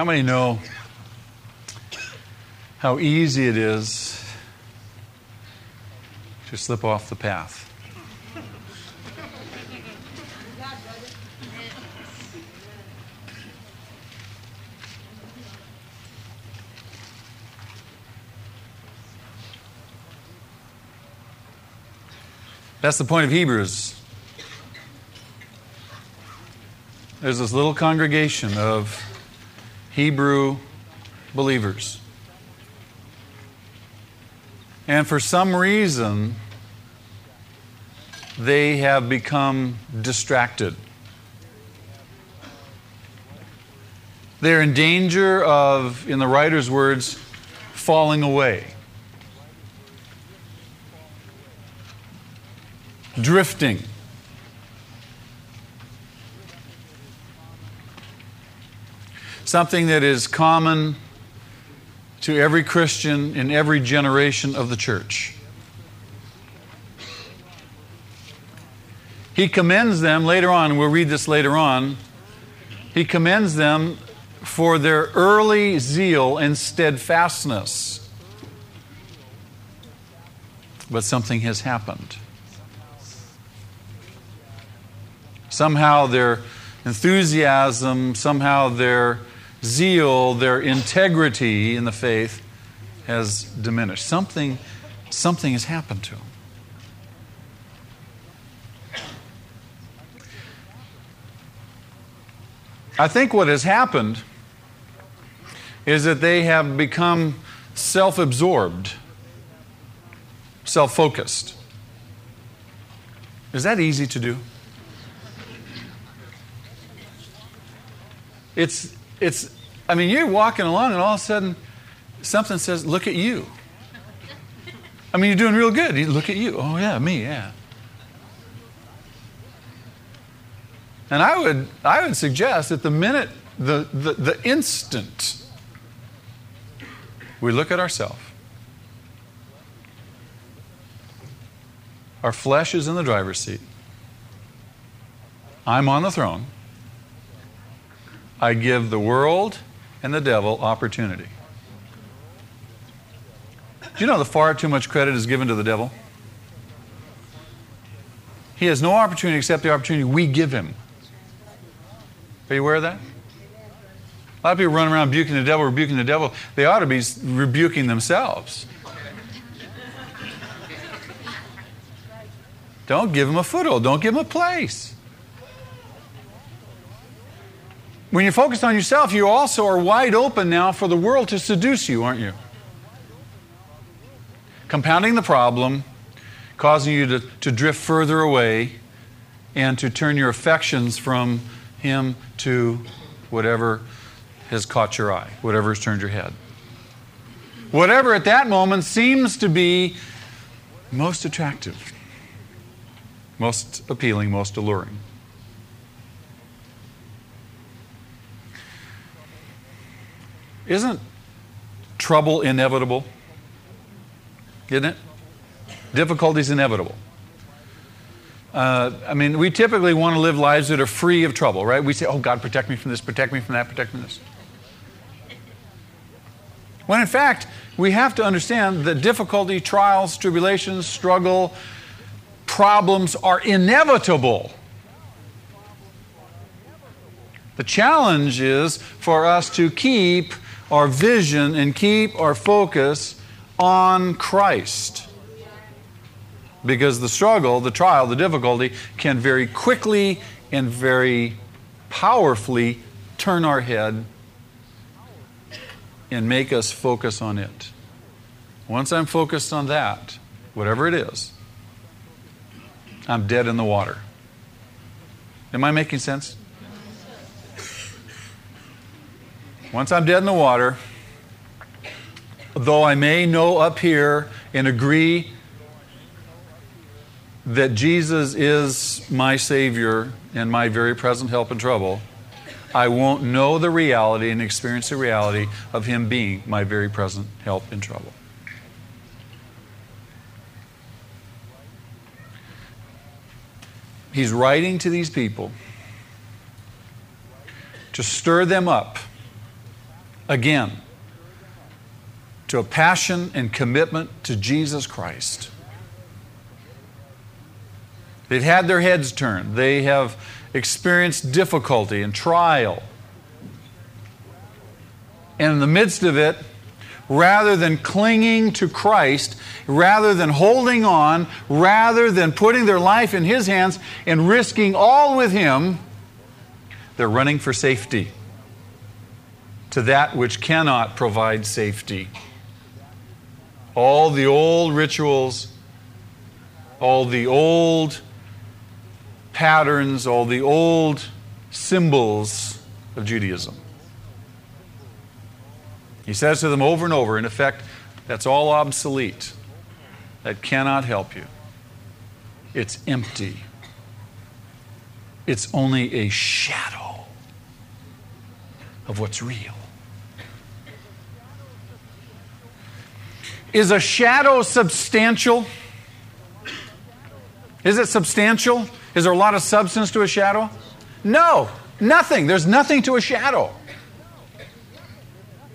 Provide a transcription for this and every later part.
How many know how easy it is to slip off the path? That's the point of Hebrews. There's this little congregation of Hebrew believers. And for some reason, they have become distracted. They're in danger of, in the writer's words, falling away. drifting. Something that is common to every Christian in every generation of the church. He commends them later on, we'll read this later on. He commends them for their early zeal and steadfastness. But something has happened. Somehow their enthusiasm, somehow their zeal, their integrity in the faith has diminished. Something, something has happened to them. I think what has happened is that they have become self absorbed, self focused. Is that easy to do? It's, it's, I mean, you're walking along and all of a sudden something says, Look at you. I mean, you're doing real good. You look at you. Oh, yeah, me, yeah. And I would, I would suggest that the minute, the, the, the instant we look at ourselves, our flesh is in the driver's seat, I'm on the throne. I give the world and the devil opportunity. Do you know that far too much credit is given to the devil? He has no opportunity except the opportunity we give him. Are you aware of that? A lot of people run around rebuking the devil, rebuking the devil. They ought to be rebuking themselves. Don't give him a foothold. Don't give him a place. When you're focused on yourself, you also are wide open now for the world to seduce you, aren't you? Compounding the problem, causing you to, to drift further away and to turn your affections from Him to whatever has caught your eye, whatever has turned your head. Whatever at that moment seems to be most attractive, most appealing, most alluring. Isn't trouble inevitable? Isn't it? Difficulty is inevitable. Uh, I mean, we typically want to live lives that are free of trouble, right? We say, oh, God, protect me from this, protect me from that, protect me from this. When in fact, we have to understand that difficulty, trials, tribulations, struggle, problems are inevitable. The challenge is for us to keep our vision and keep our focus on Christ. Because the struggle, the trial, the difficulty can very quickly and very powerfully turn our head and make us focus on it. Once I'm focused on that, whatever it is, I'm dead in the water. Am I making sense? Once I'm dead in the water, though I may know up here and agree that Jesus is my Savior and my very present help in trouble, I won't know the reality and experience the reality of Him being my very present help in trouble. He's writing to these people to stir them up again to a passion and commitment to Jesus Christ. They've had their heads turned. They have experienced difficulty and trial. And in the midst of it, rather than clinging to Christ, rather than holding on, rather than putting their life in His hands and risking all with Him, they're running for safety to that which cannot provide safety. All the old rituals, all the old patterns, all the old symbols of Judaism. He says to them over and over, in effect, that's all obsolete. That cannot help you. It's empty. It's only a shadow of what's real. Is a shadow substantial? Is it substantial? Is there a lot of substance to a shadow? No, nothing. There's nothing to a shadow.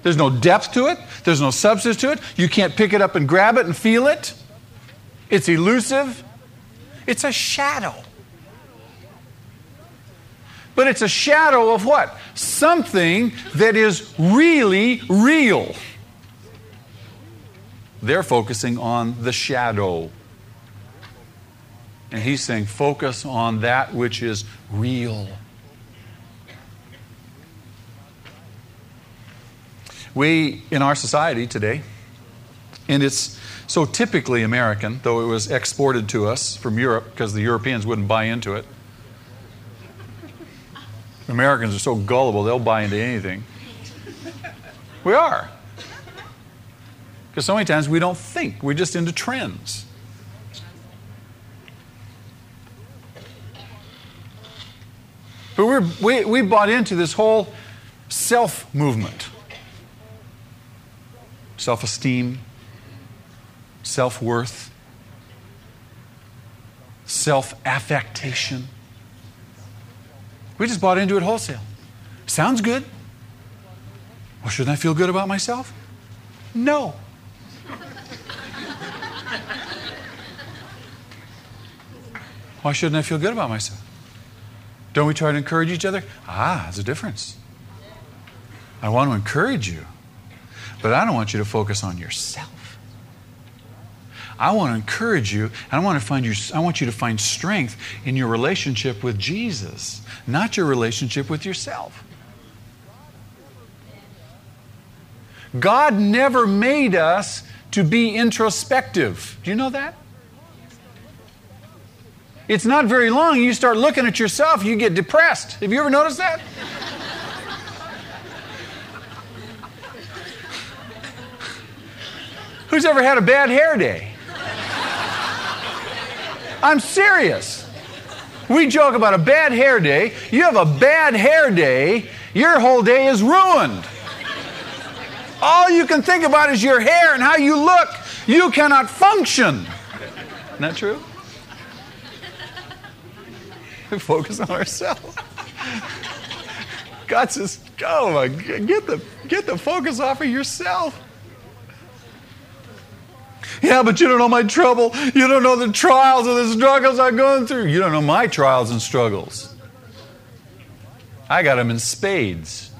There's no depth to it, there's no substance to it. You can't pick it up and grab it and feel it. It's elusive. It's a shadow. But it's a shadow of what? Something that is really real. They're focusing on the shadow. And he's saying, focus on that which is real. We, in our society today, and it's so typically American, though it was exported to us from Europe because the Europeans wouldn't buy into it. Americans are so gullible, they'll buy into anything. We are. Because so many times we don't think, we're just into trends. But we're, we, we bought into this whole self movement self esteem, self worth, self affectation. We just bought into it wholesale. Sounds good. Well, shouldn't I feel good about myself? No. Why shouldn't I feel good about myself? Don't we try to encourage each other? Ah, there's a difference. I want to encourage you. But I don't want you to focus on yourself. I want to encourage you, and I want to find you, I want you to find strength in your relationship with Jesus, not your relationship with yourself. God never made us to be introspective. Do you know that? It's not very long, you start looking at yourself, you get depressed. Have you ever noticed that? Who's ever had a bad hair day? I'm serious. We joke about a bad hair day. You have a bad hair day, your whole day is ruined. All you can think about is your hair and how you look. You cannot function. Isn't that true? We focus on ourselves. God says, "Go, uh, get the get the focus off of yourself." Yeah, but you don't know my trouble. You don't know the trials and the struggles I'm going through. You don't know my trials and struggles. I got them in spades.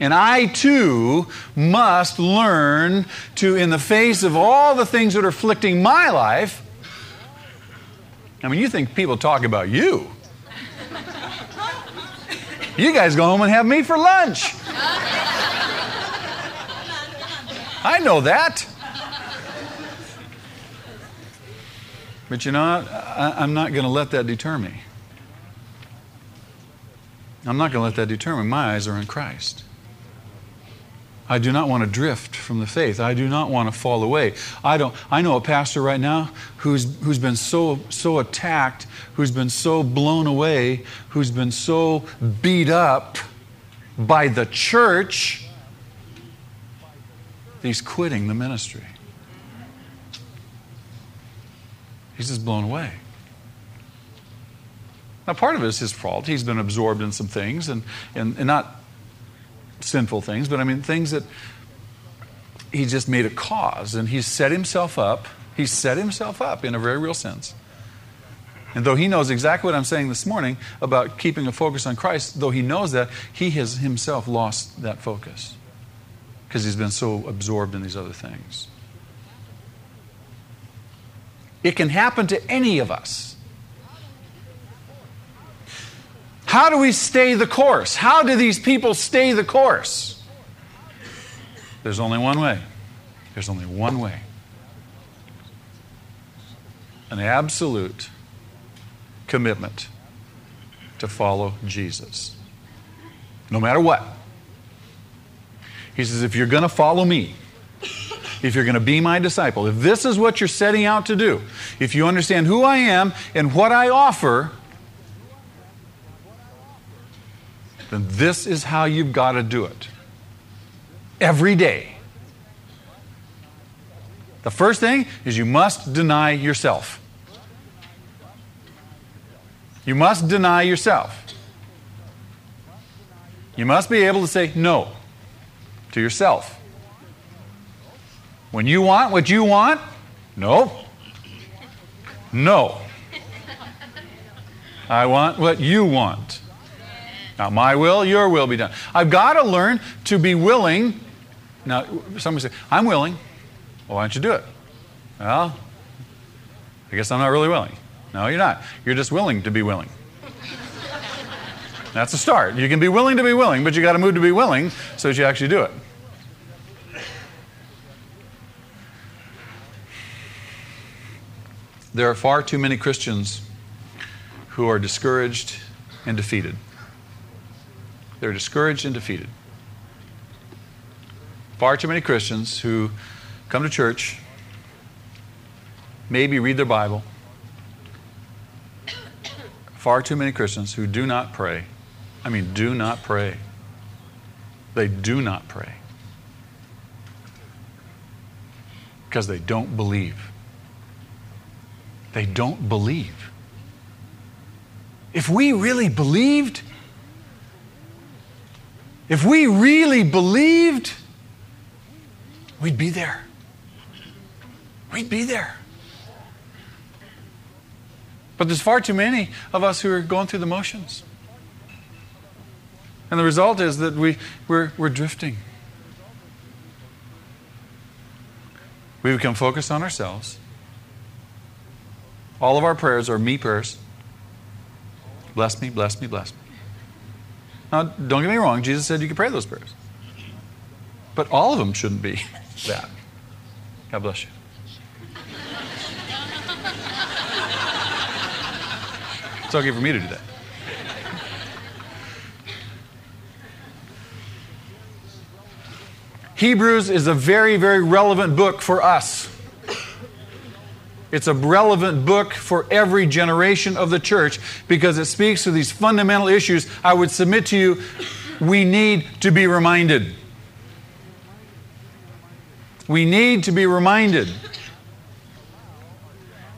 And I too must learn to, in the face of all the things that are afflicting my life, I mean, you think people talk about you. You guys go home and have me for lunch. I know that. But you know I, am not going to let that deter me. I'm not going to let that deter me. My eyes are on Christ. I do not want to drift from the faith. I do not want to fall away. I don't I know a pastor right now who's who's been so so attacked, who's been so blown away, who's been so beat up by the church He's quitting the ministry. He's just blown away. Now, part of it is his fault. He's been absorbed in some things and, and, and not sinful things, but I mean things that he just made a cause and he set himself up. He set himself up in a very real sense. And though he knows exactly what I'm saying this morning about keeping a focus on Christ, though he knows that, he has himself lost that focus because he's been so absorbed in these other things. It can happen to any of us. How do we stay the course? How do these people stay the course? There's only one way. There's only one way. An absolute commitment to follow Jesus. No matter what. He says, if you're going to follow me, if you're going to be my disciple, if this is what you're setting out to do, if you understand who I am and what I offer, then this is how you've got to do it. Every day. The first thing is you must deny yourself. You must deny yourself. You must be able to say no to yourself. When you want what you want, no. No. I want what you want. Now, my will, your will be done. I've got to learn to be willing. Now, somebody say, I'm willing. Well, why don't you do it? Well, I guess I'm not really willing. No, you're not. You're just willing to be willing. That's a start. You can be willing to be willing, but you got to move to be willing so that you actually do it. There are far too many Christians who are discouraged and defeated. They're discouraged and defeated. Far too many Christians who come to church, maybe read their Bible, far too many Christians who do not pray. I mean, do not pray. They do not pray because they don't believe. They don't believe. If we really believed, if we really believed, we'd be there. We'd be there. But there's far too many of us who are going through the motions. And the result is that we, we're, we're drifting. We become focused on ourselves. All of our prayers are me prayers. Bless me, bless me, bless me. Now, don't get me wrong, Jesus said you could pray those prayers. But all of them shouldn't be that. God bless you. It's okay for me to do that. Hebrews is a very, very relevant book for us. It's a relevant book for every generation of the church because it speaks to these fundamental issues. I would submit to you, we need to be reminded. We need to be reminded.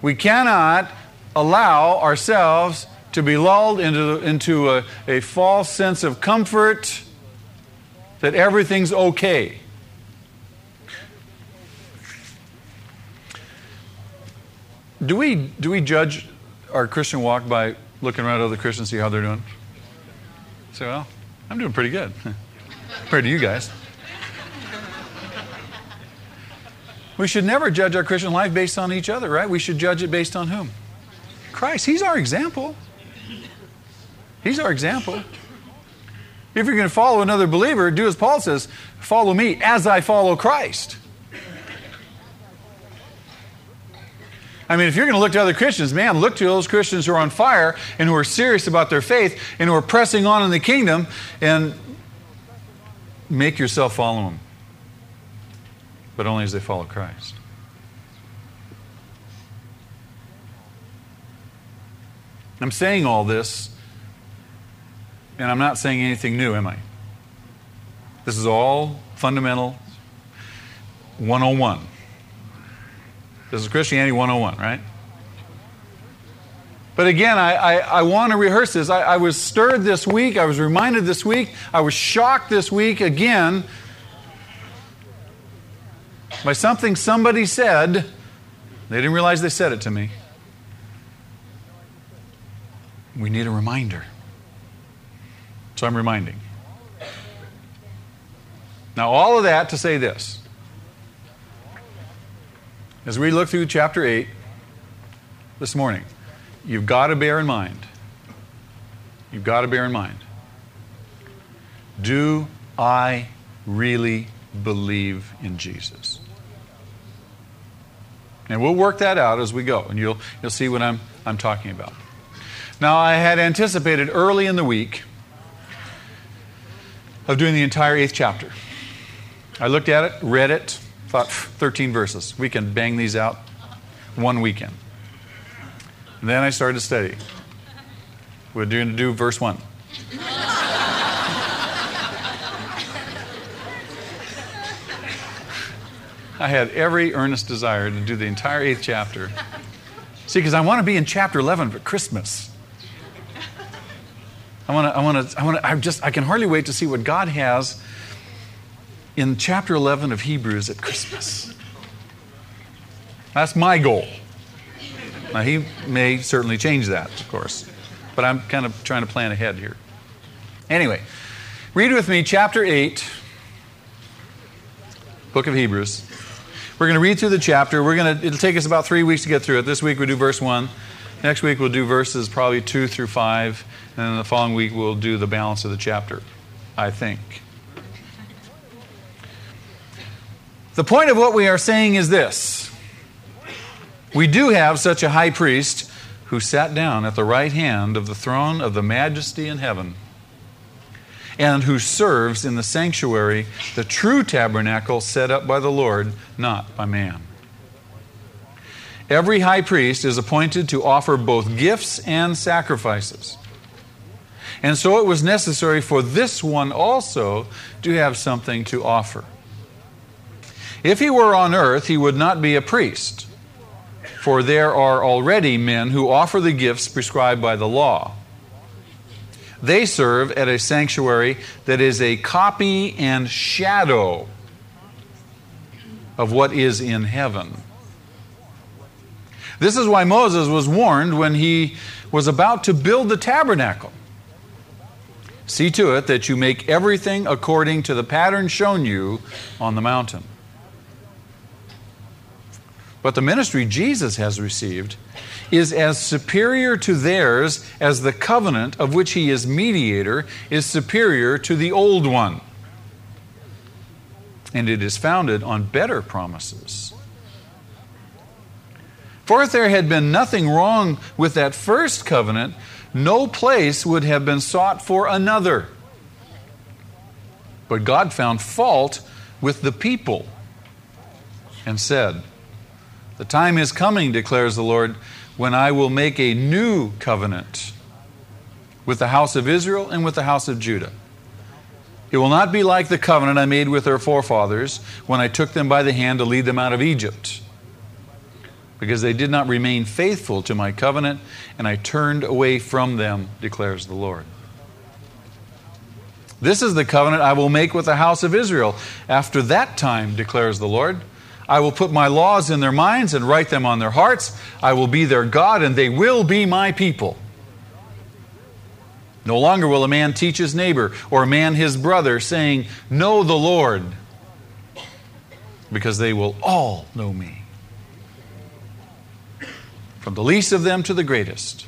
We cannot allow ourselves to be lulled into, into a, a false sense of comfort that everything's okay. Do we, do we judge our Christian walk by looking around at other Christians, and see how they're doing? Say, well, I'm doing pretty good compared to you guys. We should never judge our Christian life based on each other, right? We should judge it based on whom? Christ. He's our example. He's our example. If you're going to follow another believer, do as Paul says follow me as I follow Christ. I mean, if you're going to look to other Christians, man, look to those Christians who are on fire and who are serious about their faith and who are pressing on in the kingdom and make yourself follow them. But only as they follow Christ. I'm saying all this, and I'm not saying anything new, am I? This is all fundamental 101. This is Christianity 101, right? But again, I, I, I want to rehearse this. I, I was stirred this week. I was reminded this week. I was shocked this week again by something somebody said. They didn't realize they said it to me. We need a reminder. So I'm reminding. Now, all of that to say this. As we look through chapter 8 this morning, you've got to bear in mind, you've got to bear in mind, do I really believe in Jesus? And we'll work that out as we go, and you'll, you'll see what I'm, I'm talking about. Now, I had anticipated early in the week of doing the entire eighth chapter. I looked at it, read it, thought 13 verses. We can bang these out one weekend. And then I started to study. We're going to do verse 1. I had every earnest desire to do the entire eighth chapter. See, because I want to be in chapter 11 for Christmas. I want to, I want to, I want to, I just, I can hardly wait to see what God has in chapter 11 of Hebrews at Christmas. That's my goal. Now, he may certainly change that, of course, but I'm kind of trying to plan ahead here. Anyway, read with me chapter 8, book of Hebrews. We're going to read through the chapter. We're going to, it'll take us about three weeks to get through it. This week we'll do verse 1. Next week we'll do verses probably 2 through 5. And then the following week we'll do the balance of the chapter, I think. The point of what we are saying is this we do have such a high priest who sat down at the right hand of the throne of the majesty in heaven and who serves in the sanctuary, the true tabernacle set up by the Lord, not by man. Every high priest is appointed to offer both gifts and sacrifices. And so it was necessary for this one also to have something to offer. If he were on earth, he would not be a priest, for there are already men who offer the gifts prescribed by the law. They serve at a sanctuary that is a copy and shadow of what is in heaven. This is why Moses was warned when he was about to build the tabernacle. See to it that you make everything according to the pattern shown you on the mountain. But the ministry Jesus has received is as superior to theirs as the covenant of which he is mediator is superior to the old one. And it is founded on better promises. For if there had been nothing wrong with that first covenant, no place would have been sought for another. But God found fault with the people and said, The time is coming, declares the Lord, when I will make a new covenant with the house of Israel and with the house of Judah. It will not be like the covenant I made with their forefathers when I took them by the hand to lead them out of Egypt, because they did not remain faithful to my covenant, and I turned away from them, declares the Lord. This is the covenant I will make with the house of Israel after that time, declares the Lord. I will put my laws in their minds and write them on their hearts. I will be their God, and they will be my people. No longer will a man teach his neighbor or a man his brother, saying, Know the Lord, because they will all know me. From the least of them to the greatest.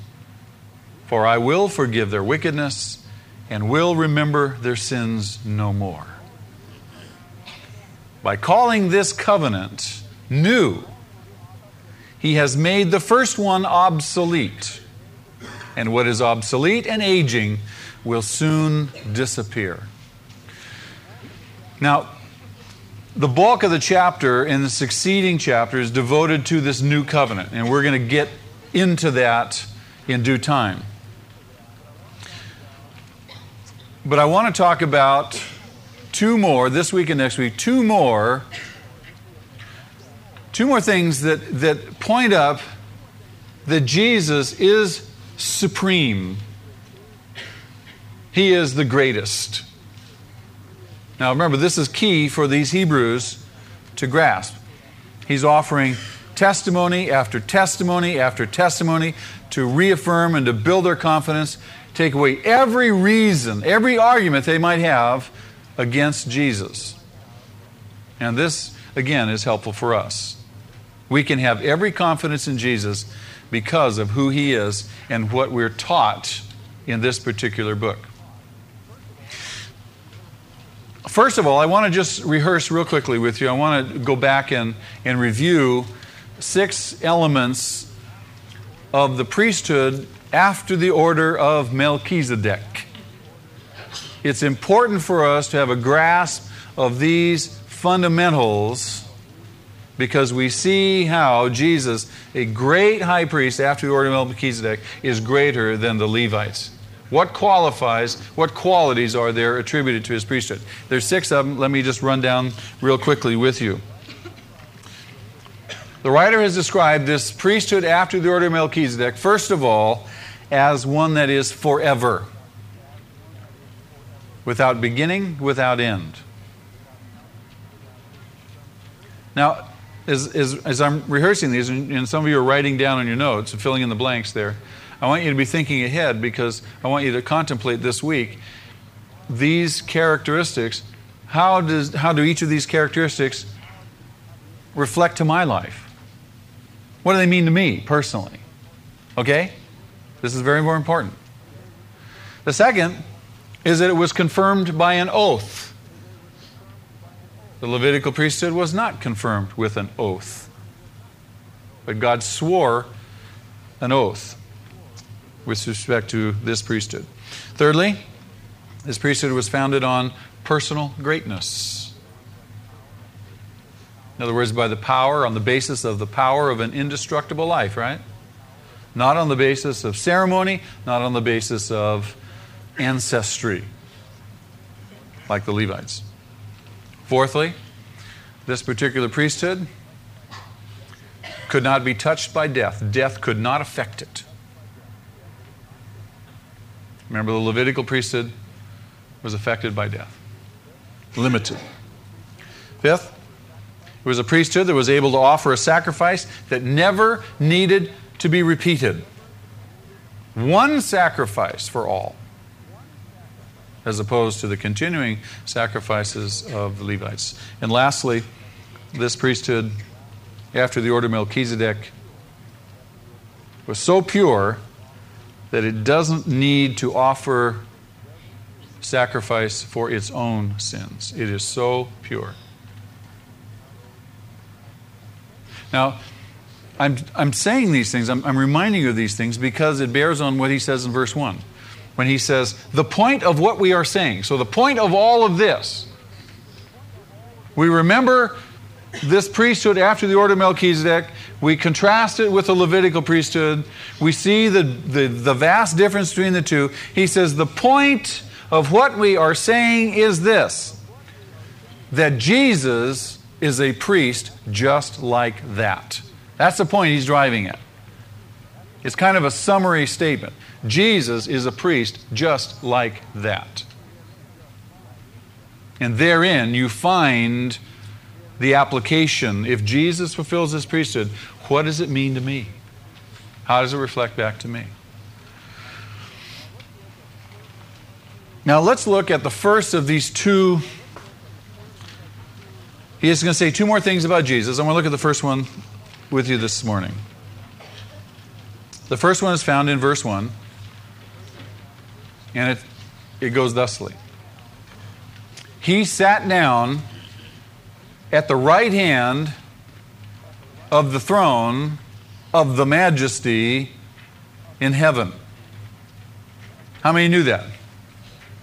For I will forgive their wickedness and will remember their sins no more by calling this covenant new, he has made the first one obsolete. And what is obsolete and aging will soon disappear. Now, the bulk of the chapter in the succeeding chapter is devoted to this new covenant, and we're going to get into that in due time. But I want to talk about two more, this week and next week, two more, two more things that, that point up that Jesus is supreme. He is the greatest. Now remember, this is key for these Hebrews to grasp. He's offering testimony after testimony after testimony to reaffirm and to build their confidence, take away every reason, every argument they might have against Jesus. And this, again, is helpful for us. We can have every confidence in Jesus because of who he is and what we're taught in this particular book. First of all, I want to just rehearse real quickly with you. I want to go back and, and review six elements of the priesthood after the order of Melchizedek. It's important for us to have a grasp of these fundamentals because we see how Jesus, a great high priest after the order of Melchizedek, is greater than the Levites. What qualifies, what qualities are there attributed to his priesthood? There's six of them. Let me just run down real quickly with you. The writer has described this priesthood after the order of Melchizedek, first of all, as one that is forever, without beginning, without end. Now, as, as, as I'm rehearsing these, and, and some of you are writing down on your notes and filling in the blanks there, I want you to be thinking ahead because I want you to contemplate this week these characteristics. How, does, how do each of these characteristics reflect to my life? What do they mean to me personally? Okay? This is very, very important. The second is that it was confirmed by an oath. The Levitical priesthood was not confirmed with an oath, but God swore an oath with respect to this priesthood. Thirdly, this priesthood was founded on personal greatness. In other words, by the power, on the basis of the power of an indestructible life, right? Not on the basis of ceremony, not on the basis of ancestry, like the Levites. Fourthly, this particular priesthood could not be touched by death. Death could not affect it. Remember, the Levitical priesthood was affected by death, limited. Fifth, it was a priesthood that was able to offer a sacrifice that never needed to be repeated. One sacrifice for all as opposed to the continuing sacrifices of the Levites. And lastly, this priesthood, after the order of Melchizedek, was so pure that it doesn't need to offer sacrifice for its own sins. It is so pure. Now, I'm, I'm saying these things, I'm, I'm reminding you of these things because it bears on what he says in verse 1 when he says, the point of what we are saying. So, the point of all of this, we remember this priesthood after the order of Melchizedek. We contrast it with the Levitical priesthood. We see the, the, the vast difference between the two. He says, the point of what we are saying is this that Jesus is a priest just like that. That's the point he's driving at. It's kind of a summary statement. Jesus is a priest just like that. And therein you find the application. If Jesus fulfills his priesthood, what does it mean to me? How does it reflect back to me? Now let's look at the first of these two. He is going to say two more things about Jesus. I'm going to look at the first one with you this morning. The first one is found in verse 1. And it, it goes thusly He sat down at the right hand of the throne of the majesty in heaven. How many knew that?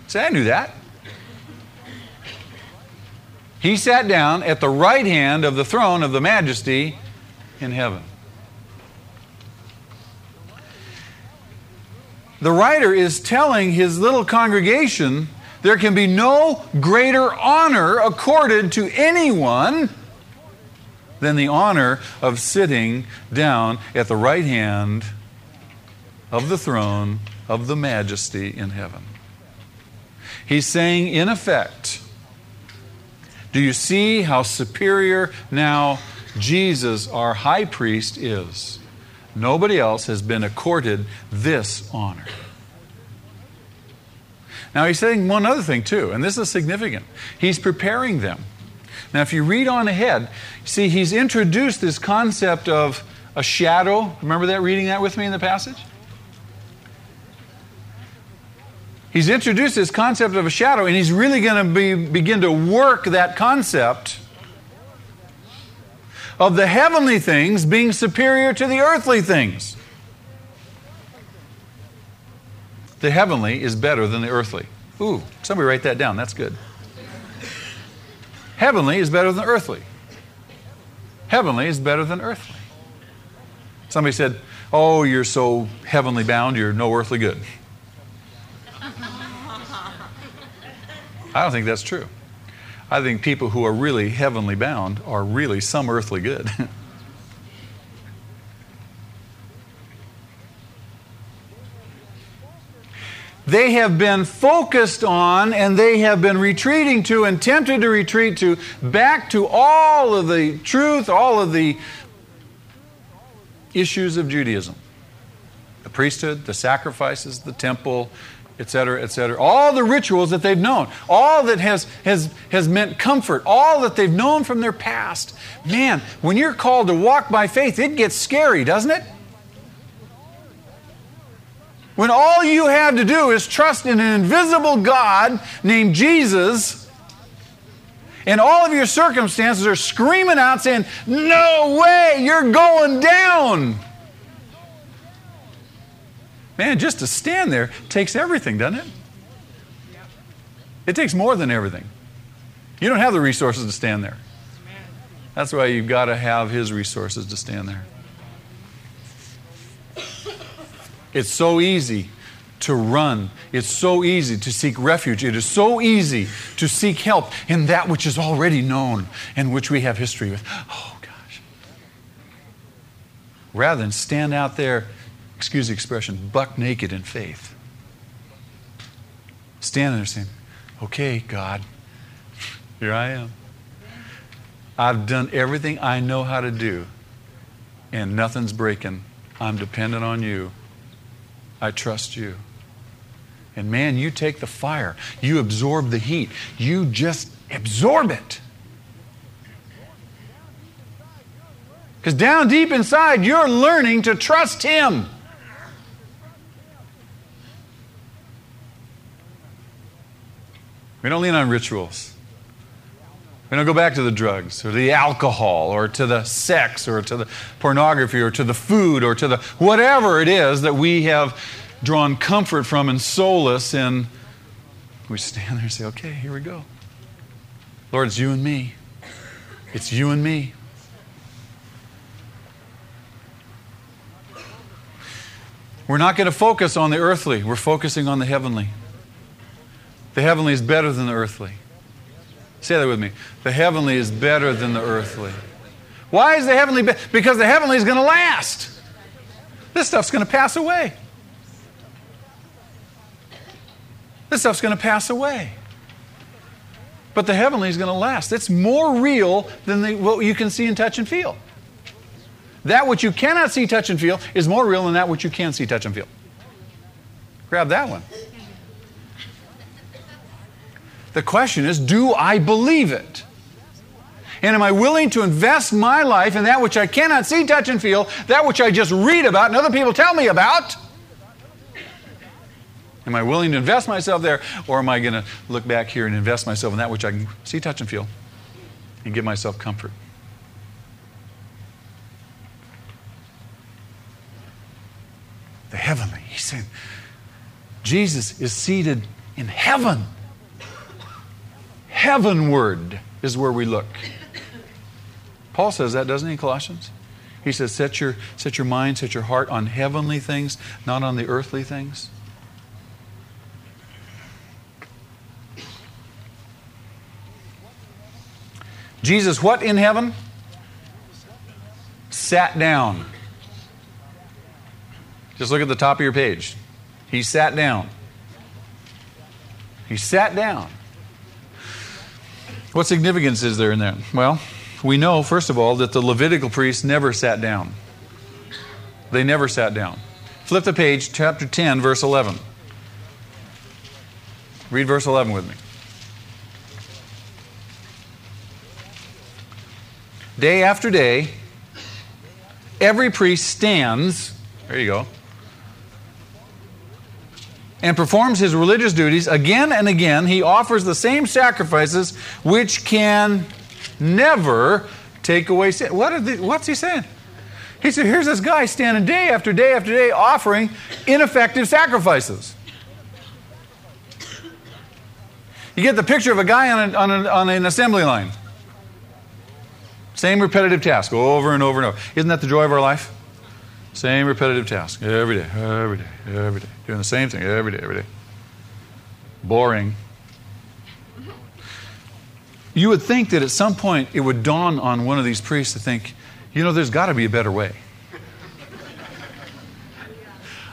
Say, I knew that. He sat down at the right hand of the throne of the majesty in heaven. The writer is telling his little congregation there can be no greater honor accorded to anyone than the honor of sitting down at the right hand of the throne of the majesty in heaven. He's saying, in effect, do you see how superior now Jesus, our high priest, is? Nobody else has been accorded this honor. Now, he's saying one other thing, too, and this is significant. He's preparing them. Now, if you read on ahead, see, he's introduced this concept of a shadow. Remember that, reading that with me in the passage? He's introduced this concept of a shadow, and he's really going to be, begin to work that concept of the heavenly things being superior to the earthly things. The heavenly is better than the earthly. Ooh, somebody write that down. That's good. Heavenly is better than earthly. Heavenly is better than earthly. Somebody said, Oh, you're so heavenly bound, you're no earthly good. I don't think that's true. I think people who are really heavenly bound are really some earthly good. they have been focused on and they have been retreating to and tempted to retreat to back to all of the truth, all of the issues of Judaism the priesthood, the sacrifices, the temple, etc., etc. All the rituals that they've known, all that has, has, has meant comfort, all that they've known from their past. Man, when you're called to walk by faith, it gets scary, doesn't it? When all you have to do is trust in an invisible God named Jesus, and all of your circumstances are screaming out saying, No way, you're going down. Man, just to stand there takes everything, doesn't it? It takes more than everything. You don't have the resources to stand there. That's why you've got to have His resources to stand there. It's so easy to run. It's so easy to seek refuge. It is so easy to seek help in that which is already known and which we have history with. Oh, gosh. Rather than stand out there, excuse the expression, buck naked in faith. Standing there saying, okay, God, here I am. I've done everything I know how to do, and nothing's breaking. I'm dependent on you. I trust you. And man, you take the fire, you absorb the heat, you just absorb it. Because down deep inside, you're learning to trust Him. We don't lean on rituals. We don't go back to the drugs or the alcohol or to the sex or to the pornography or to the food or to the whatever it is that we have drawn comfort from and solace in. We stand there and say, okay, here we go. Lord, it's you and me. It's you and me. We're not going to focus on the earthly, we're focusing on the heavenly. The heavenly is better than the earthly. Say that with me. The heavenly is better than the earthly. Why is the heavenly better? Because the heavenly is going to last. This stuff's going to pass away. This stuff's going to pass away. But the heavenly is going to last. It's more real than the, what you can see and touch and feel. That which you cannot see, touch, and feel is more real than that which you can see, touch, and feel. Grab that one. The question is do I believe it? And am I willing to invest my life in that which I cannot see, touch, and feel, that which I just read about and other people tell me about? Am I willing to invest myself there, or am I going to look back here and invest myself in that which I can see, touch, and feel and give myself comfort? The heavenly. He said, Jesus is seated in heaven. Heavenward is where we look. Paul says that, doesn't he, Colossians? He says, set your, set your mind, set your heart on heavenly things, not on the earthly things. Jesus, what in heaven? Sat down. Just look at the top of your page. He sat down. He sat down. What significance is there in that? Well, we know, first of all, that the Levitical priests never sat down. They never sat down. Flip the page, chapter 10, verse 11. Read verse 11 with me. Day after day, every priest stands, there you go, and performs his religious duties again and again. He offers the same sacrifices which can never take away sin. What the, what's he saying? He said, Here's this guy standing day after day after day offering ineffective sacrifices. You get the picture of a guy on, a, on, a, on an assembly line. Same repetitive task over and over and over. Isn't that the joy of our life? Same repetitive task every day, every day, every day. Doing the same thing every day, every day. Boring. You would think that at some point it would dawn on one of these priests to think, you know, there's got to be a better way.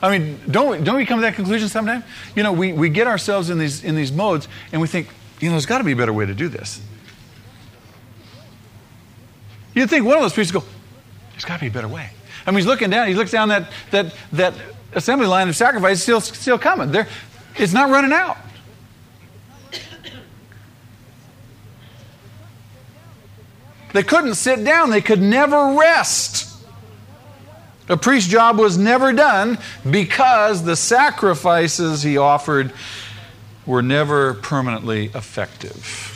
I mean, don't don't we come to that conclusion sometime? You know, we, we get ourselves in these, in these modes and we think, you know, there's got to be a better way to do this. You'd think one of those priests would go, there's got to be a better way. I mean, he's looking down, he looks down that, that, that assembly line of sacrifice, still, still coming. There, it's not running out. They couldn't sit down, they could never rest. A priest's job was never done because the sacrifices he offered were never permanently effective.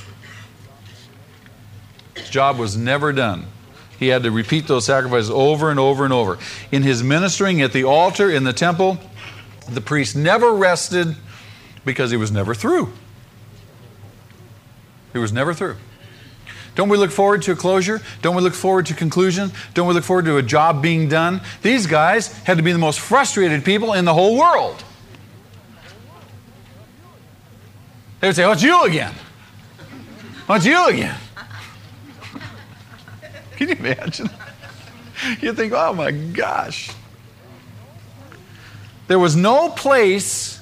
His job was never done. He had to repeat those sacrifices over and over and over. In his ministering at the altar in the temple, the priest never rested because he was never through. He was never through. Don't we look forward to a closure? Don't we look forward to conclusion? Don't we look forward to a job being done? These guys had to be the most frustrated people in the whole world. They would say, Oh, it's you again. Oh, it's you again. Can you imagine? You think, oh my gosh. There was no place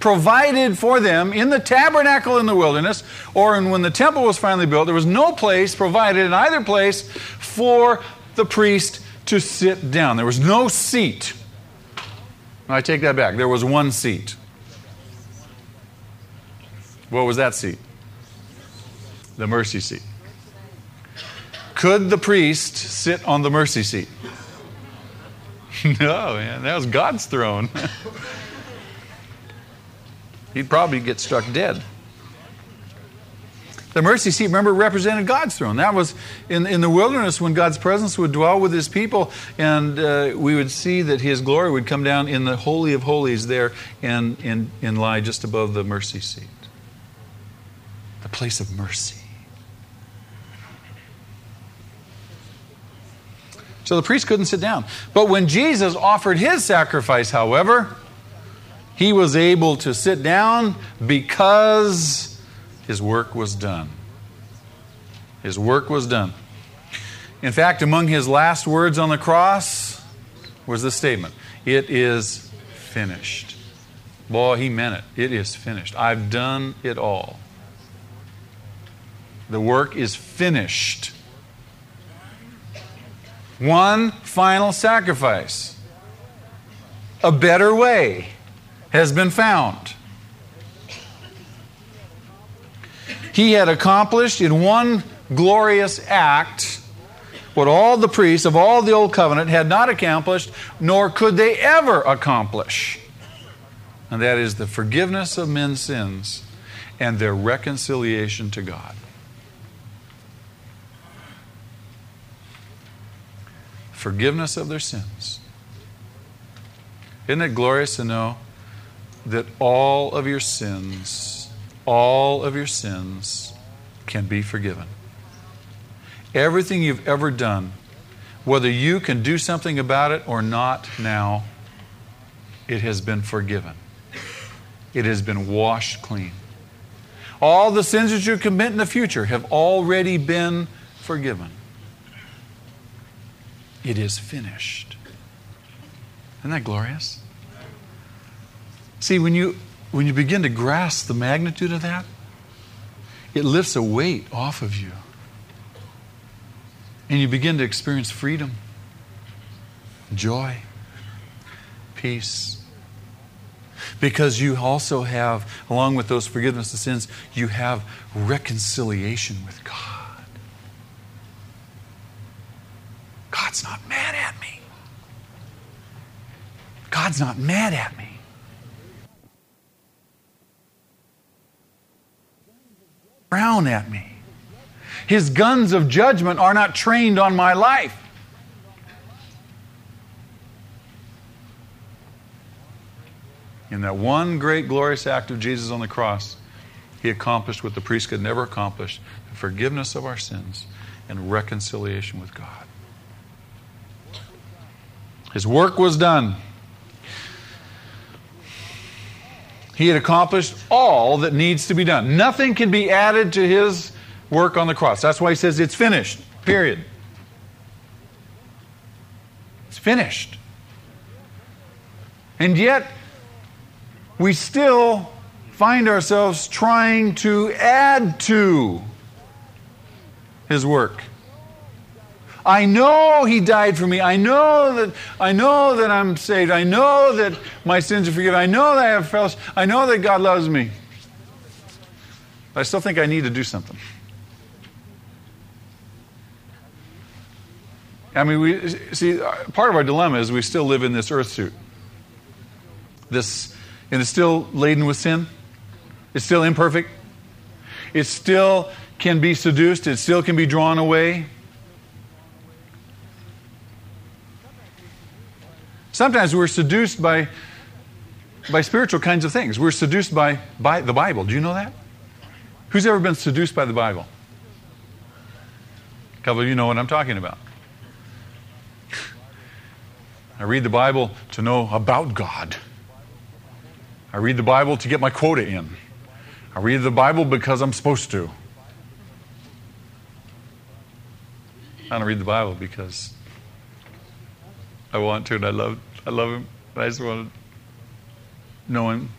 provided for them in the tabernacle in the wilderness or in, when the temple was finally built. There was no place provided in either place for the priest to sit down. There was no seat. I take that back. There was one seat. What was that seat? The mercy seat. Could the priest sit on the mercy seat? no, man. That was God's throne. he'd probably get struck dead. The mercy seat, remember, represented God's throne. That was in, in the wilderness when God's presence would dwell with his people, and uh, we would see that his glory would come down in the Holy of Holies there and, and, and lie just above the mercy seat. The place of mercy. So the priest couldn't sit down. But when Jesus offered his sacrifice, however, he was able to sit down because his work was done. His work was done. In fact, among his last words on the cross was this statement It is finished. Boy, he meant it. It is finished. I've done it all. The work is finished. One final sacrifice. A better way has been found. He had accomplished in one glorious act what all the priests of all the Old Covenant had not accomplished, nor could they ever accomplish. And that is the forgiveness of men's sins and their reconciliation to God. Forgiveness of their sins. Isn't it glorious to know that all of your sins, all of your sins can be forgiven. Everything you've ever done, whether you can do something about it or not now, it has been forgiven. It has been washed clean. All the sins that you commit in the future have already been forgiven. It is finished. Isn't that glorious? See, when you, when you begin to grasp the magnitude of that, it lifts a weight off of you. And you begin to experience freedom, joy, peace. Because you also have, along with those forgiveness of sins, you have reconciliation with God. God's not mad at me. God's not mad at me. Frown at me. His guns of judgment are not trained on my life. In that one great glorious act of Jesus on the cross, he accomplished what the priest could never accomplish the forgiveness of our sins and reconciliation with God. His work was done. He had accomplished all that needs to be done. Nothing can be added to his work on the cross. That's why he says it's finished, period. It's finished. And yet, we still find ourselves trying to add to his work. I know he died for me. I know that I know that I'm saved. I know that my sins are forgiven. I know that I have fellowship. I know that God loves me. But I still think I need to do something. I mean, we see part of our dilemma is we still live in this earth suit. This and it's still laden with sin. It's still imperfect. It still can be seduced. It still can be drawn away. Sometimes we're seduced by, by spiritual kinds of things. We're seduced by, by the Bible. Do you know that? Who's ever been seduced by the Bible? A couple of you know what I'm talking about. I read the Bible to know about God. I read the Bible to get my quota in. I read the Bible because I'm supposed to. I don't read the Bible because I want to and I love I love him. I just want to know him,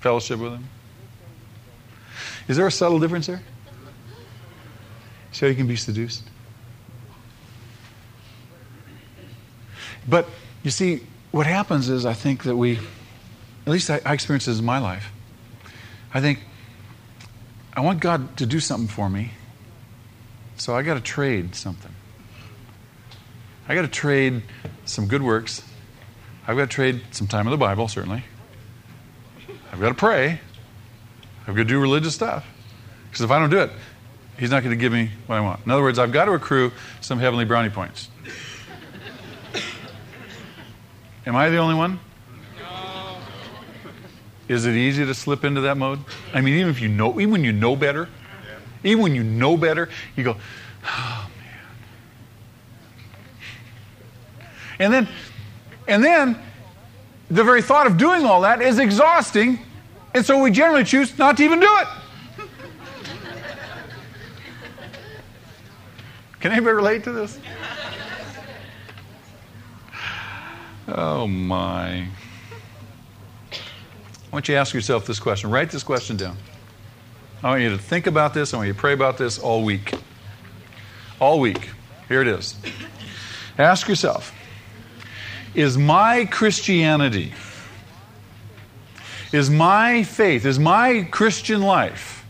fellowship with him. Is there a subtle difference there? How you can be seduced? But you see, what happens is I think that we, at least I, I experience this in my life. I think I want God to do something for me, so I got to trade something. I got to trade some good works. I've got to trade some time in the Bible, certainly. I've got to pray. I've got to do religious stuff. Because if I don't do it, He's not going to give me what I want. In other words, I've got to accrue some heavenly brownie points. Am I the only one? Is it easy to slip into that mode? I mean, even if you know, even when you know better, even when you know better, you go, oh, And then, and then the very thought of doing all that is exhausting, and so we generally choose not to even do it. Can anybody relate to this? Oh my. I want you to ask yourself this question. Write this question down. I want you to think about this. I want you to pray about this all week. All week. Here it is. Ask yourself is my Christianity, is my faith, is my Christian life,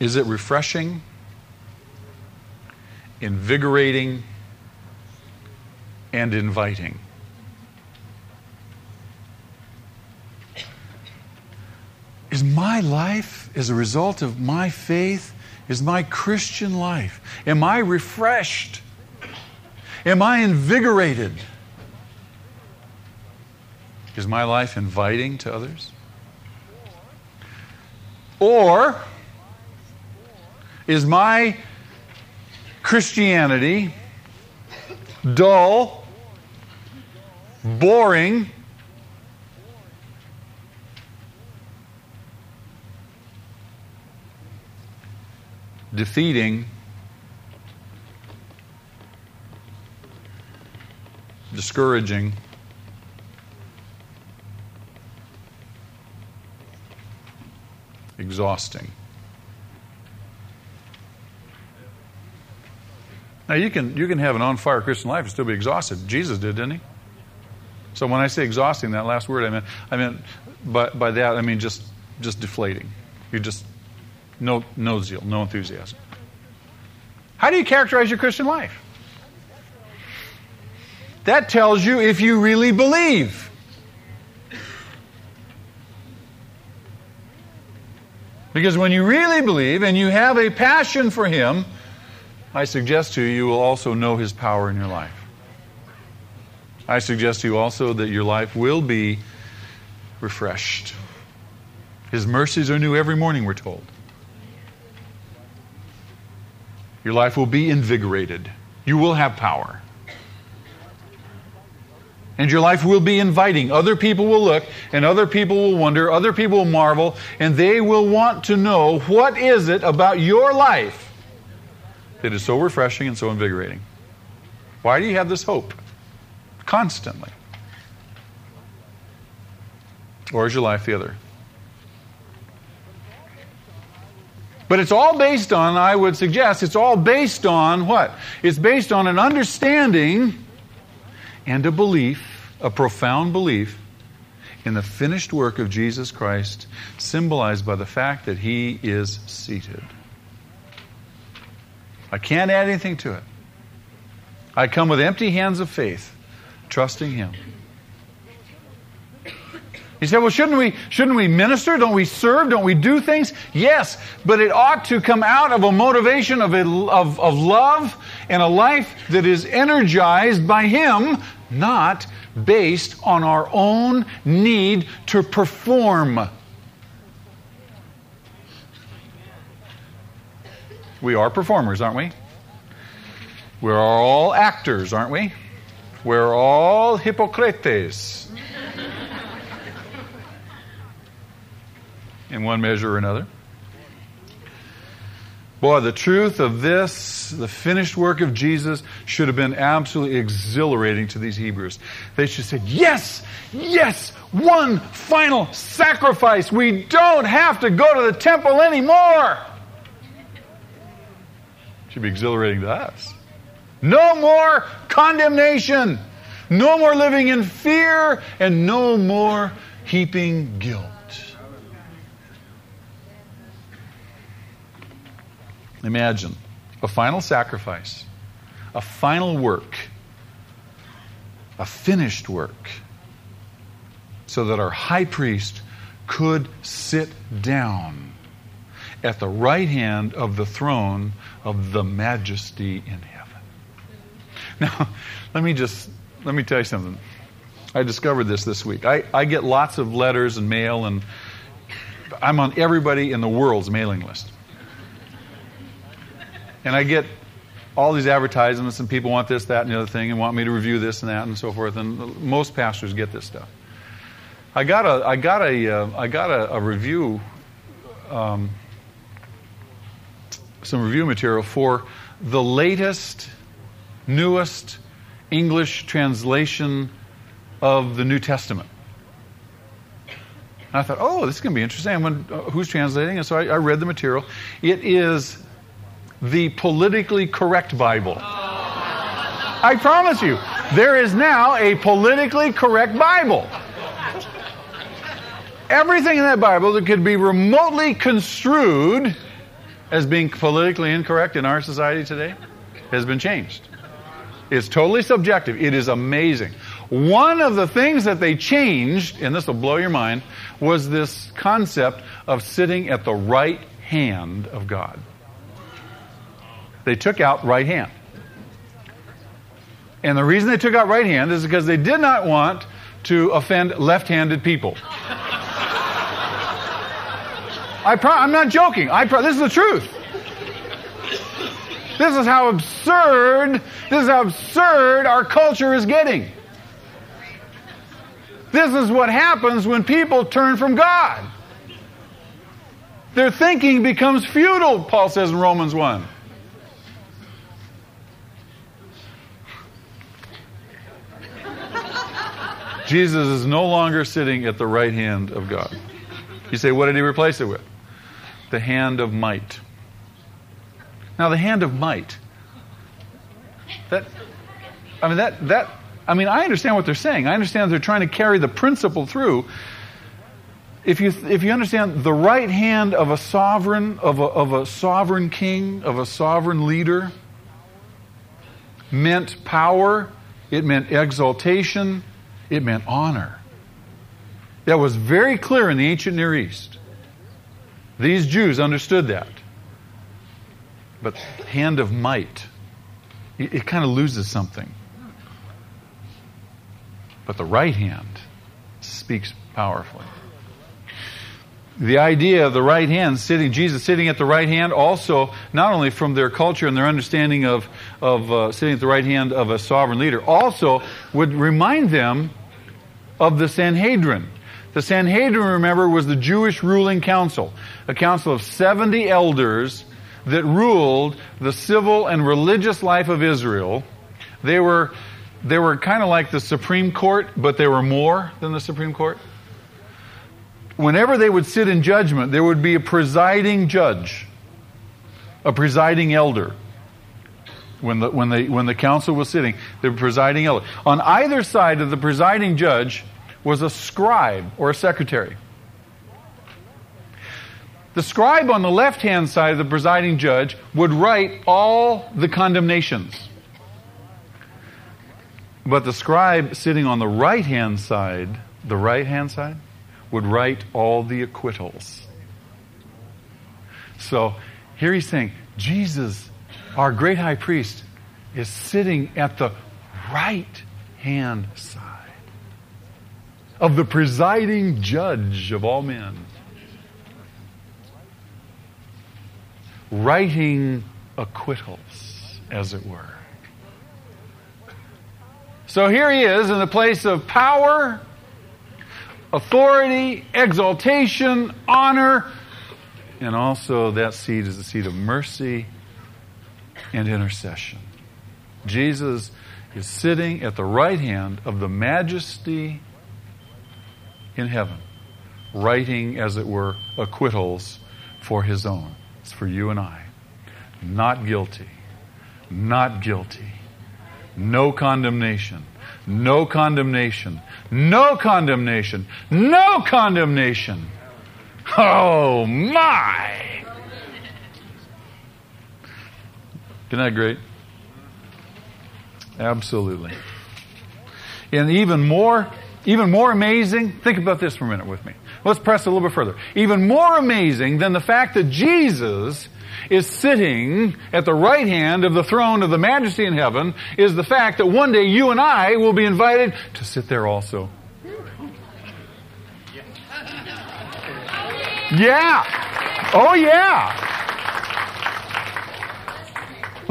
is it refreshing, invigorating, and inviting? Is my life, as a result of my faith, is my Christian life, am I refreshed? Am I invigorated? Is my life inviting to others? Or is my Christianity dull, boring, defeating, discouraging. Exhausting. Now you can you can have an on fire Christian life and still be exhausted. Jesus did, didn't he? So when I say exhausting, that last word I meant I meant by, by that I mean just just deflating. You just no no zeal, no enthusiasm. How do you characterize your Christian life? That tells you if you really believe. Because when you really believe and you have a passion for Him, I suggest to you, you will also know His power in your life. I suggest to you also that your life will be refreshed. His mercies are new every morning, we're told. Your life will be invigorated. You will have power. And your life will be inviting. Other people will look, and other people will wonder, other people will marvel, and they will want to know what is it about your life that is so refreshing and so invigorating. Why do you have this hope constantly? Or is your life the other? But it's all based on, I would suggest, it's all based on what? It's based on an understanding and a belief, a profound belief, in the finished work of Jesus Christ, symbolized by the fact that he is seated. I can't add anything to it. I come with empty hands of faith, trusting him. He said, Well, shouldn't we, shouldn't we minister? Don't we serve? Don't we do things? Yes, but it ought to come out of a motivation of, a, of, of love and a life that is energized by Him, not based on our own need to perform. We are performers, aren't we? We're all actors, aren't we? We're all hypocrites. in one measure or another. Boy, the truth of this, the finished work of Jesus, should have been absolutely exhilarating to these Hebrews. They should have said, Yes, yes, one final sacrifice. We don't have to go to the temple anymore. Should be exhilarating to us. No more condemnation. No more living in fear and no more heaping guilt. Imagine a final sacrifice, a final work, a finished work, so that our high priest could sit down at the right hand of the throne of the majesty in heaven. Now, let me just let me tell you something. I discovered this this week. I, I get lots of letters and mail, and I'm on everybody in the world's mailing list. And I get all these advertisements, and people want this, that, and the other thing, and want me to review this and that, and so forth. And most pastors get this stuff. I got a, I got a, uh, I got a, a review, um, some review material for the latest, newest English translation of the New Testament. And I thought, oh, this is going to be interesting. Uh, who's translating? And so I, I read the material. It is the politically correct Bible. I promise you, there is now a politically correct Bible. Everything in that Bible that could be remotely construed as being politically incorrect in our society today has been changed. It's totally subjective. It is amazing. One of the things that they changed, and this will blow your mind, was this concept of sitting at the right hand of God. They took out right hand. And the reason they took out right hand is because they did not want to offend left handed people. I I'm not joking. I pro- this is the truth. This is how absurd, this is how absurd our culture is getting. This is what happens when people turn from God. Their thinking becomes futile, Paul says in Romans 1. Jesus is no longer sitting at the right hand of God. You say, what did he replace it with? The hand of might. Now, the hand of might. That, I mean, that, that, I mean, I understand what they're saying. I understand they're trying to carry the principle through. If you, if you understand the right hand of a sovereign, of a, of a sovereign king, of a sovereign leader, meant power, it meant exaltation, it meant honor. That was very clear in the ancient Near East. These Jews understood that. But hand of might, it, it kind of loses something. But the right hand speaks powerfully. The idea of the right hand, sitting, Jesus sitting at the right hand, also not only from their culture and their understanding of, of uh, sitting at the right hand of a sovereign leader, also would remind them of the Sanhedrin. The Sanhedrin, remember, was the Jewish ruling council, a council of 70 elders that ruled the civil and religious life of Israel. They were, they were kind of like the Supreme Court, but they were more than the Supreme Court. Whenever they would sit in judgment, there would be a presiding judge, a presiding elder. When the, when, the, when the council was sitting, the presiding elder. On either side of the presiding judge was a scribe or a secretary. The scribe on the left hand side of the presiding judge would write all the condemnations. But the scribe sitting on the right hand side, the right hand side, would write all the acquittals. So here he's saying, Jesus, our great high priest, is sitting at the right hand of the presiding judge of all men. writing acquittals, as it were. So here he is in the place of power, authority, exaltation, honor, and also that seat is the seat of mercy and intercession. Jesus is sitting at the right hand of the majesty in heaven, writing, as it were, acquittals for his own. It's for you and I. Not guilty. Not guilty. No condemnation. No condemnation. No condemnation. No condemnation. Oh my! Isn't that great? Absolutely. And even more, even more amazing, think about this for a minute with me. Let's press a little bit further. Even more amazing than the fact that Jesus is sitting at the right hand of the throne of the majesty in heaven is the fact that one day you and I will be invited to sit there also. Yeah. Oh, yeah.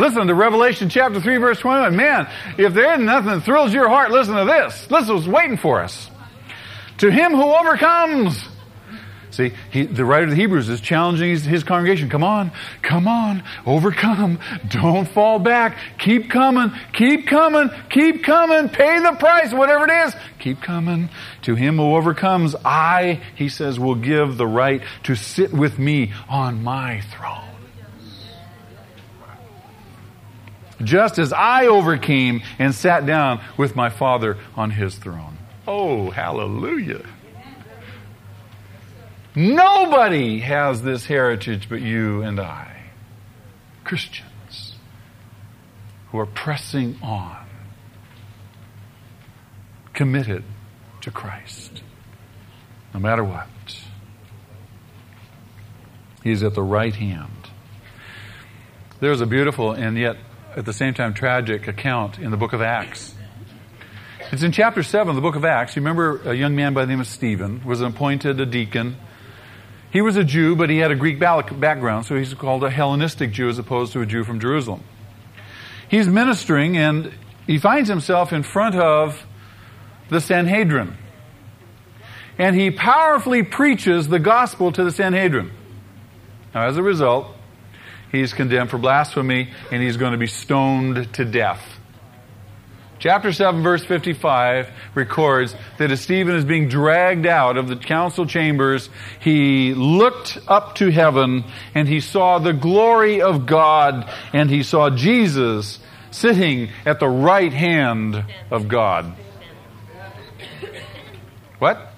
Listen to Revelation chapter 3, verse 21. Man, if there isn't nothing that thrills your heart, listen to this. This was waiting for us. To him who overcomes. See, he, the writer of the Hebrews is challenging his, his, congregation. Come on, come on, overcome. Don't fall back. Keep coming, keep coming, keep coming. Pay the price, whatever it is. Keep coming. To him who overcomes, I, he says, will give the right to sit with me on my throne. Just as I overcame and sat down with my Father on his throne. Oh, hallelujah. Nobody has this heritage but you and I, Christians, who are pressing on, committed to Christ, no matter what. He's at the right hand. There's a beautiful and yet at the same time tragic account in the book of Acts it's in chapter 7 of the book of Acts. You remember a young man by the name of Stephen was appointed a deacon. He was a Jew, but he had a Greek background, so he's called a Hellenistic Jew as opposed to a Jew from Jerusalem. He's ministering and he finds himself in front of the Sanhedrin. And he powerfully preaches the gospel to the Sanhedrin. Now, as a result, he's condemned for blasphemy and he's going to be stoned to death Chapter 7, verse 55 records that as Stephen is being dragged out of the council chambers, he looked up to heaven and he saw the glory of God and he saw Jesus sitting at the right hand of God. What?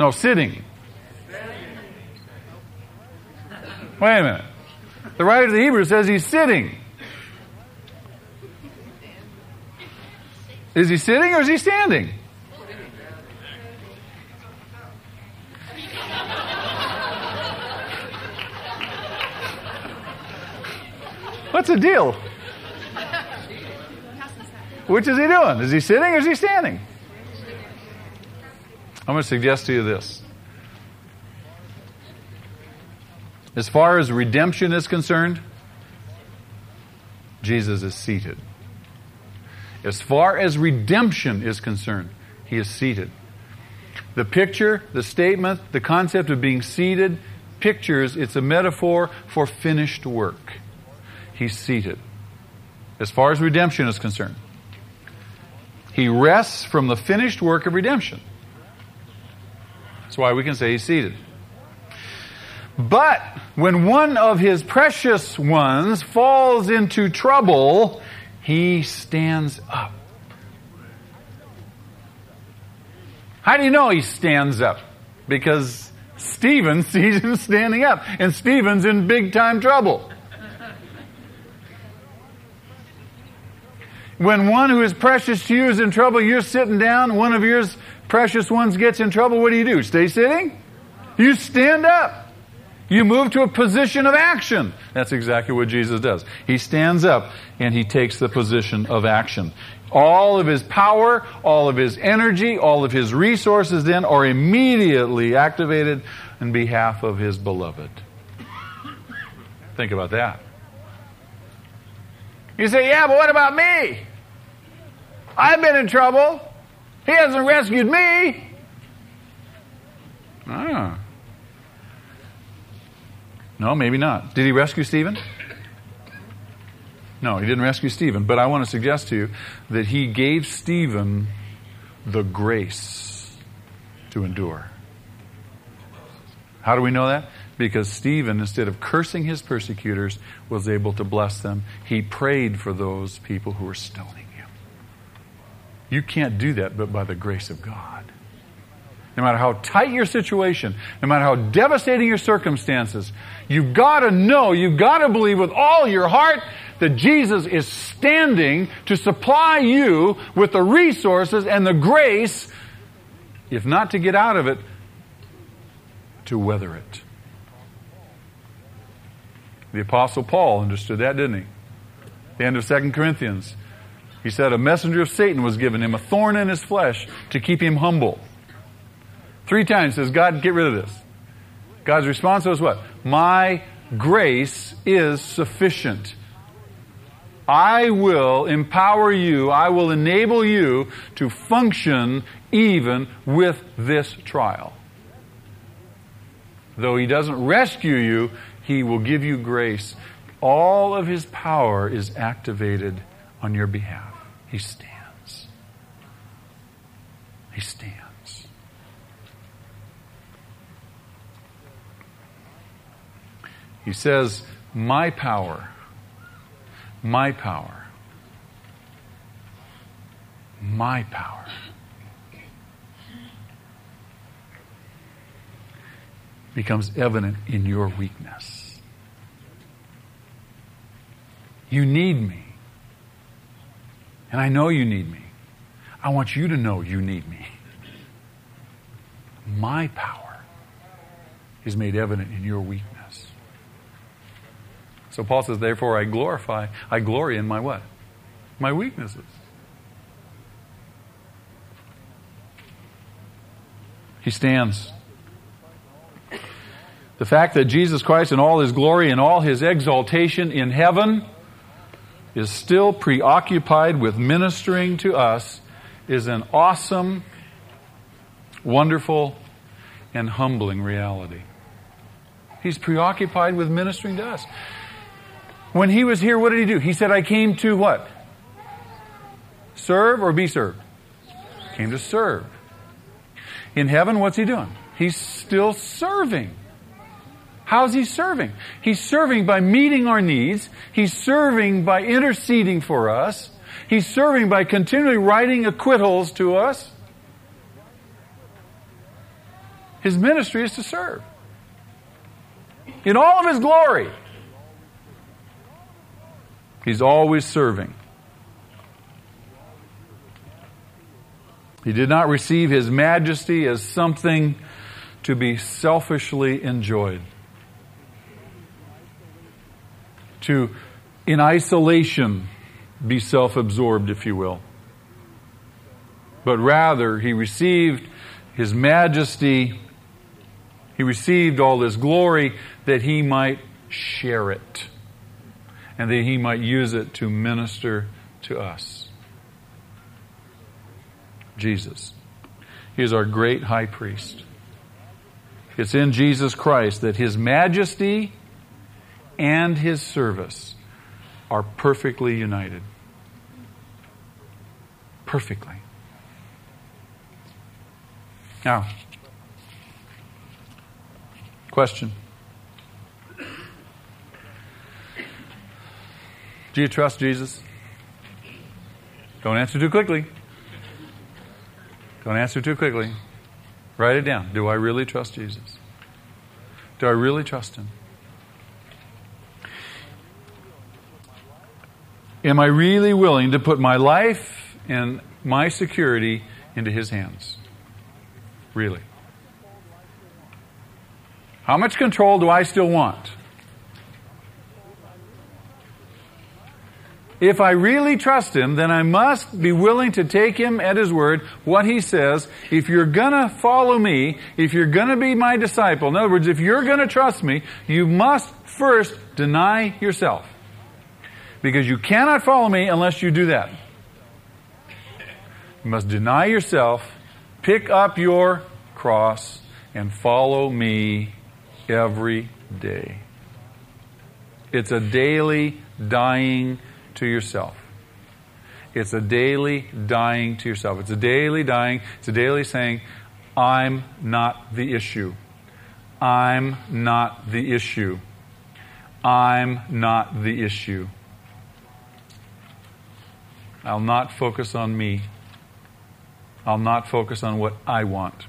No, sitting. Wait a minute. The writer of the Hebrews says he's sitting. Is he sitting or is he standing? What's the deal? Which is he doing? Is he sitting or is he standing? I'm going to suggest to you this. As far as redemption is concerned, Jesus is seated. As far as redemption is concerned, he is seated. The picture, the statement, the concept of being seated pictures, it's a metaphor for finished work. He's seated. As far as redemption is concerned, he rests from the finished work of redemption. That's why we can say he's seated. But when one of his precious ones falls into trouble, he stands up. How do you know he stands up? Because Stephen sees him standing up, and Stephen's in big time trouble. When one who is precious to you is in trouble, you're sitting down, one of yours precious ones gets in trouble, what do you do? Stay sitting? You stand up. You move to a position of action. That's exactly what Jesus does. He stands up and he takes the position of action. All of his power, all of his energy, all of his resources then are immediately activated in behalf of his beloved. Think about that. You say, yeah, but what about me? I've been in trouble. He hasn't rescued me. Ah. No, maybe not. Did he rescue Stephen? No, he didn't rescue Stephen. But I want to suggest to you that he gave Stephen the grace to endure. How do we know that? Because Stephen, instead of cursing his persecutors, was able to bless them. He prayed for those people who were stoning him. You can't do that but by the grace of God no matter how tight your situation, no matter how devastating your circumstances, you've got to know, you've got to believe with all your heart that Jesus is standing to supply you with the resources and the grace, if not to get out of it, to weather it. The Apostle Paul understood that, didn't he? The end of 2 Corinthians. He said, A messenger of Satan was given him, a thorn in his flesh, to keep him humble. Three times says, God, get rid of this. God's response was what? My grace is sufficient. I will empower you, I will enable you to function even with this trial. Though He doesn't rescue you, He will give you grace. All of His power is activated on your behalf. He stands. He stands. He says, My power, my power, my power. becomes evident in your weakness. You need me. And I know you need me. I want you to know you need me. My power is made evident in your weakness. So Paul says, therefore I glorify, I glory in my what? My weaknesses. He stands. The fact that Jesus Christ, in all his glory and all his exaltation in heaven, is still preoccupied with ministering to us is an awesome, wonderful, and humbling reality. He's preoccupied with ministering to us. When he was here, what did he do? He said, I came to what? serve or be served? Came to serve. In heaven, what's he doing? He's still serving. How's he serving? He's serving by meeting our needs. He's serving by interceding for us. He's serving by continually writing acquittals to us. His ministry is to serve. In all of his glory, he's always serving. He did not receive his majesty as something to be selfishly enjoyed. to, in isolation, be self absorbed, if you will. But rather, he received his majesty, he received all this glory that he might share it and that he might use it to minister to us. Jesus. He is our great high priest. It's in Jesus Christ that his majesty and his service are perfectly united. Perfectly. Now, question. Do you trust Jesus? Don't answer too quickly. Don't answer too quickly. Write it down. Do I really trust Jesus? Do I really trust Him? Am I really willing to put my life and my security into His hands? Really? How much control do I still want? If I really trust Him, then I must be willing to take Him at His word, what He says. If you're gonna follow me, if you're gonna be my disciple, in other words, if you're gonna trust me, you must first deny yourself. Because you cannot follow me unless you do that. You must deny yourself, pick up your cross, and follow me every day. It's a daily dying to yourself. It's a daily dying to yourself. It's a daily dying. It's a daily saying, I'm not the issue. I'm not the issue. I'm not the issue. I'll not focus on me. I'll not focus on what I want.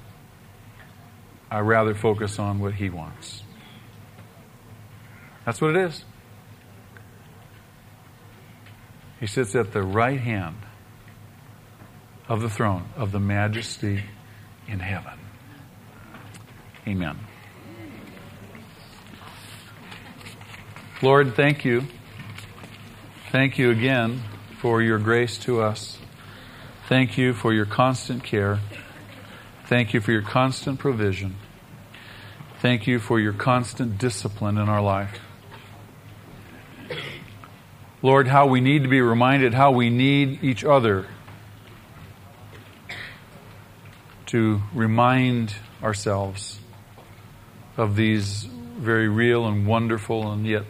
I rather focus on what He wants. That's what it is. He sits at the right hand of the throne of the majesty in heaven. Amen. Lord, thank you. Thank you again for your grace to us. Thank you for your constant care. Thank you for your constant provision. Thank you for your constant discipline in our life. Lord, how we need to be reminded, how we need each other to remind ourselves of these very real and wonderful and yet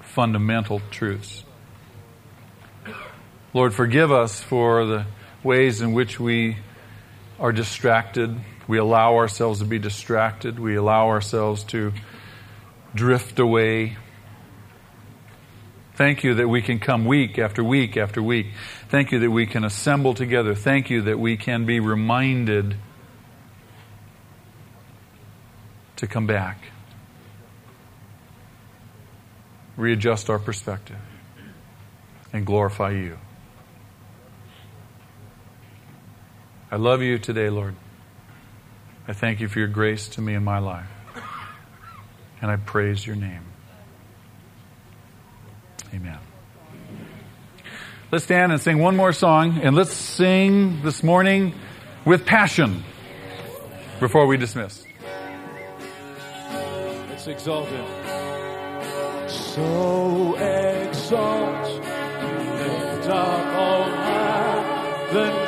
fundamental truths. Lord, forgive us for the ways in which we are distracted. We allow ourselves to be distracted. We allow ourselves to drift away. Thank you that we can come week after week after week. Thank you that we can assemble together. Thank you that we can be reminded to come back, readjust our perspective, and glorify you. I love you today, Lord. I thank you for your grace to me in my life. And I praise your name. Amen. Let's stand and sing one more song, and let's sing this morning with passion before we dismiss. Let's exalt him. So exalt, lift up high the